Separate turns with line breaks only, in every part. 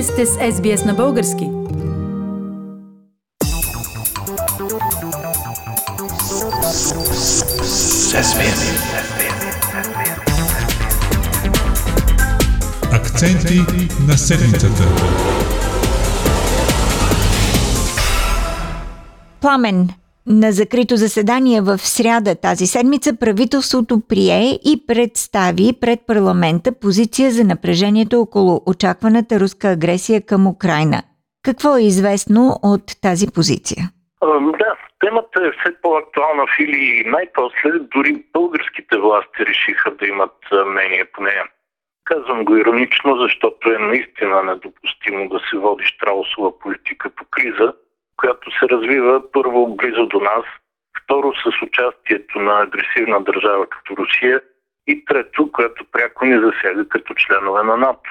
Вие сте с SBS на български.
Акценти на седмицата.
Пламен, на закрито заседание в сряда тази седмица правителството прие и представи пред парламента позиция за напрежението около очакваната руска агресия към Украина. Какво е известно от тази позиция?
Да, темата е все по-актуална, Фили, и най-после дори българските власти решиха да имат мнение по нея. Казвам го иронично, защото е наистина недопустимо да се води штраусова политика по криза, която се развива първо близо до нас, второ с участието на агресивна държава като Русия и трето, която пряко ни засяга като членове на НАТО.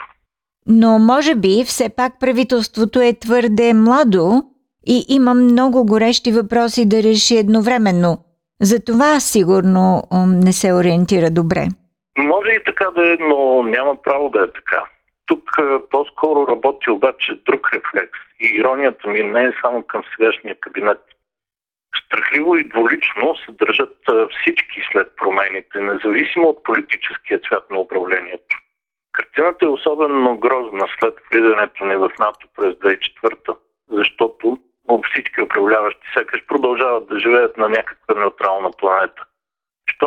Но може би все пак правителството е твърде младо и има много горещи въпроси да реши едновременно. За това сигурно не се ориентира добре.
Може и така да е, но няма право да е така. Тук по-скоро работи обаче друг рефлекс. И иронията ми не е само към сегашния кабинет. Страхливо и дволично се държат всички след промените, независимо от политическия цвят на управлението. Картината е особено грозна след влизането ни в НАТО през 2004 защото всички управляващи сякаш продължават да живеят на някаква неутрална планета.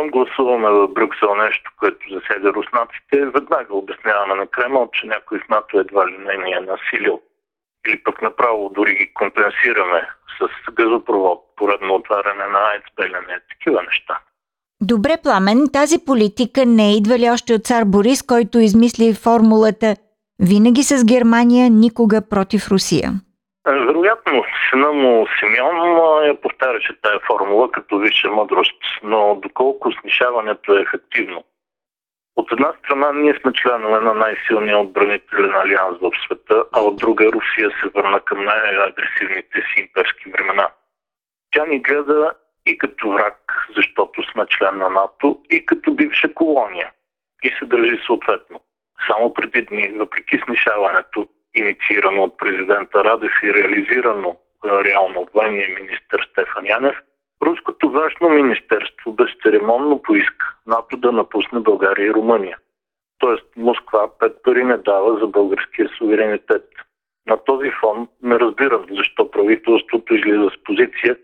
Щом гласуваме в Брюксел нещо, което засяга руснаците, веднага обясняваме на Кремъл, че някой в НАТО едва ли не ни е насилил. Или пък направо дори ги компенсираме с газопровод, поредно отваряне на АЕЦ Белене, такива неща.
Добре, Пламен, тази политика не идва ли още от цар Борис, който измисли формулата винаги с Германия, никога против Русия?
Вероятно, сина му Симеон я повтаряше тая формула като висша мъдрост, но доколко снишаването е ефективно. От една страна ние сме членове на най-силния отбранителен алианс в света, а от друга Русия се върна към най-агресивните си имперски времена. Тя ни гледа и като враг, защото сме член на НАТО, и като бивша колония. И се държи съответно. Само преди дни, въпреки снишаването, инициирано от президента Радев и реализирано реално от военния министр Стефан Янев, Руското външно министерство безцеремонно поиска НАТО да напусне България и Румъния. Тоест Москва пет пари не дава за българския суверенитет. На този фон не разбирам защо правителството излиза с позиция,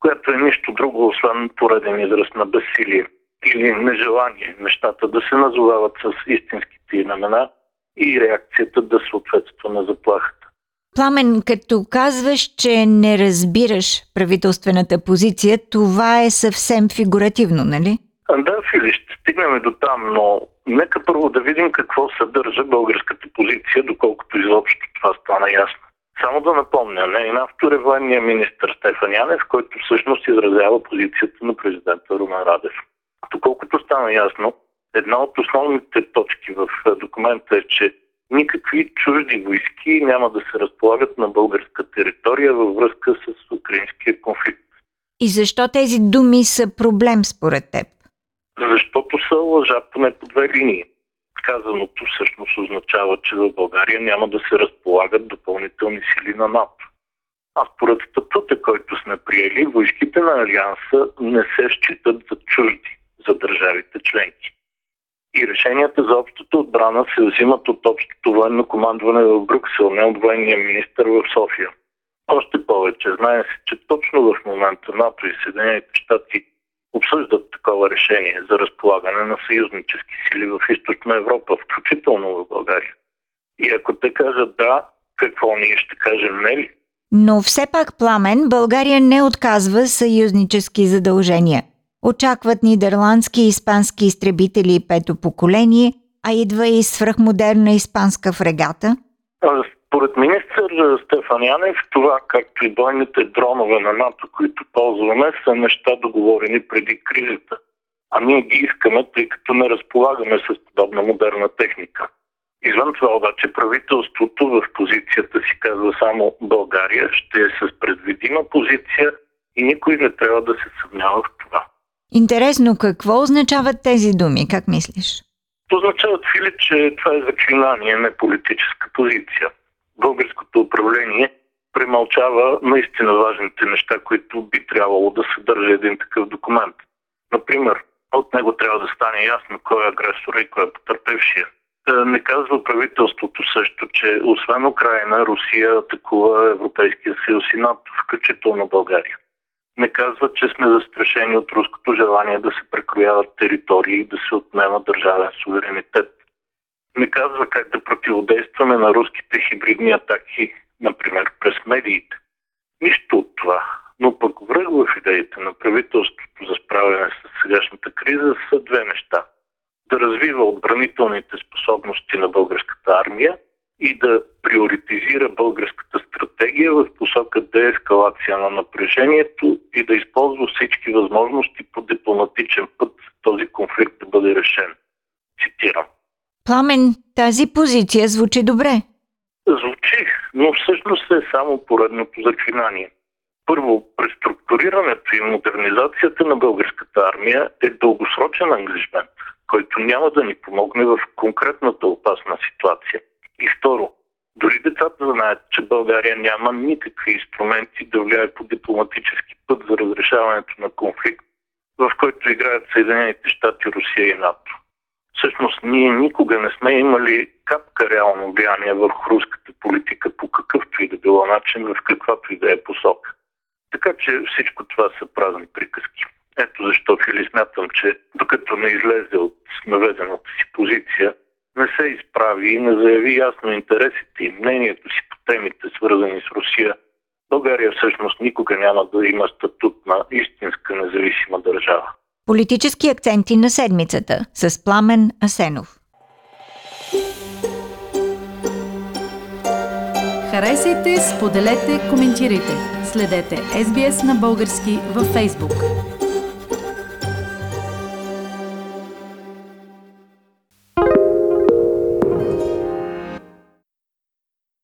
която е нищо друго, освен пореден израз на безсилие или нежелание нещата да се назовават с истинските имена и реакцията да съответства на заплахата.
Пламен, като казваш, че не разбираш правителствената позиция, това е съвсем фигуративно, нали?
Да, Фили, ще стигнем до там, но нека първо да видим какво съдържа българската позиция, доколкото изобщо това стана ясно. Само да напомня, нейн автор е военния министр Стефан Янев, който всъщност изразява позицията на президента Румен Радев. Доколкото стана ясно, една от основните точки в документа е, че никакви чужди войски няма да се разполагат на българска територия във връзка с украинския конфликт.
И защо тези думи са проблем според теб?
Защото са лъжа поне по две линии. Казаното всъщност означава, че в България няма да се разполагат допълнителни сили на НАТО. А според статута, който сме приели, войските на Алианса не се считат за чужди за държавите членки и решенията за общата отбрана се взимат от общото военно командване в Брюксел, не от военния министр в София. Още повече, знае се, че точно в момента НАТО и Съединените щати обсъждат такова решение за разполагане на съюзнически сили в източна Европа, включително в България. И ако те кажат да, какво ние ще кажем не ли?
Но все пак, Пламен, България не отказва съюзнически задължения – Очакват нидерландски и испански изтребители пето поколение, а идва и свръхмодерна испанска фрегата.
Според министър Стефан Янев, това, както и бойните дронове на НАТО, които ползваме, са неща договорени преди кризата. А ние ги искаме, тъй като не разполагаме с подобна модерна техника. Извън това обаче правителството в позицията си казва само България ще е с предвидима позиция и никой не трябва да се съмнява в това.
Интересно, какво означават тези думи? Как мислиш?
Означават, Фили, че това е заклинание, не политическа позиция. българското управление премълчава наистина важните неща, които би трябвало да съдържа един такъв документ. Например, от него трябва да стане ясно кой е агресора и кой е потърпевшия. Е, не казва правителството също, че освен Украина, Русия атакува Европейския съюз и НАТО, включително България. Не казва, че сме застрашени от руското желание да се прекрояват територии и да се отнема държавен суверенитет. Не казва как да противодействаме на руските хибридни атаки, например през медиите. Нищо от това. Но пък връг в идеите на правителството за справяне с сегашната криза са две неща – да развива отбранителните способности на българската армия и да приоритизира българската стратегия в посока деескалация на напрежението и да използва всички възможности по дипломатичен път този конфликт да бъде решен. Цитирам.
Пламен, тази позиция звучи добре.
Звучи, но всъщност е само поредното заклинание. Първо, преструктурирането и модернизацията на българската армия е дългосрочен ангажмент – който няма да ни помогне в конкретната опасна ситуация. И второ, дори децата знаят, че България няма никакви инструменти да влияе по дипломатически път за разрешаването на конфликт, в който играят Съединените щати, Русия и НАТО. Всъщност ние никога не сме имали капка реално влияние върху руската политика по какъвто и да било начин, в каквато и да е посока. Така че всичко това са празни приказки. Ето защо, Фили, смятам, че докато не излезе от наведената си позиция, не се изправи и не заяви ясно интересите и мнението си по темите, свързани с Русия, България всъщност никога няма да има статут на истинска независима държава.
Политически акценти на седмицата с Пламен Асенов.
Харесайте, споделете, коментирайте. Следете SBS на български във Facebook.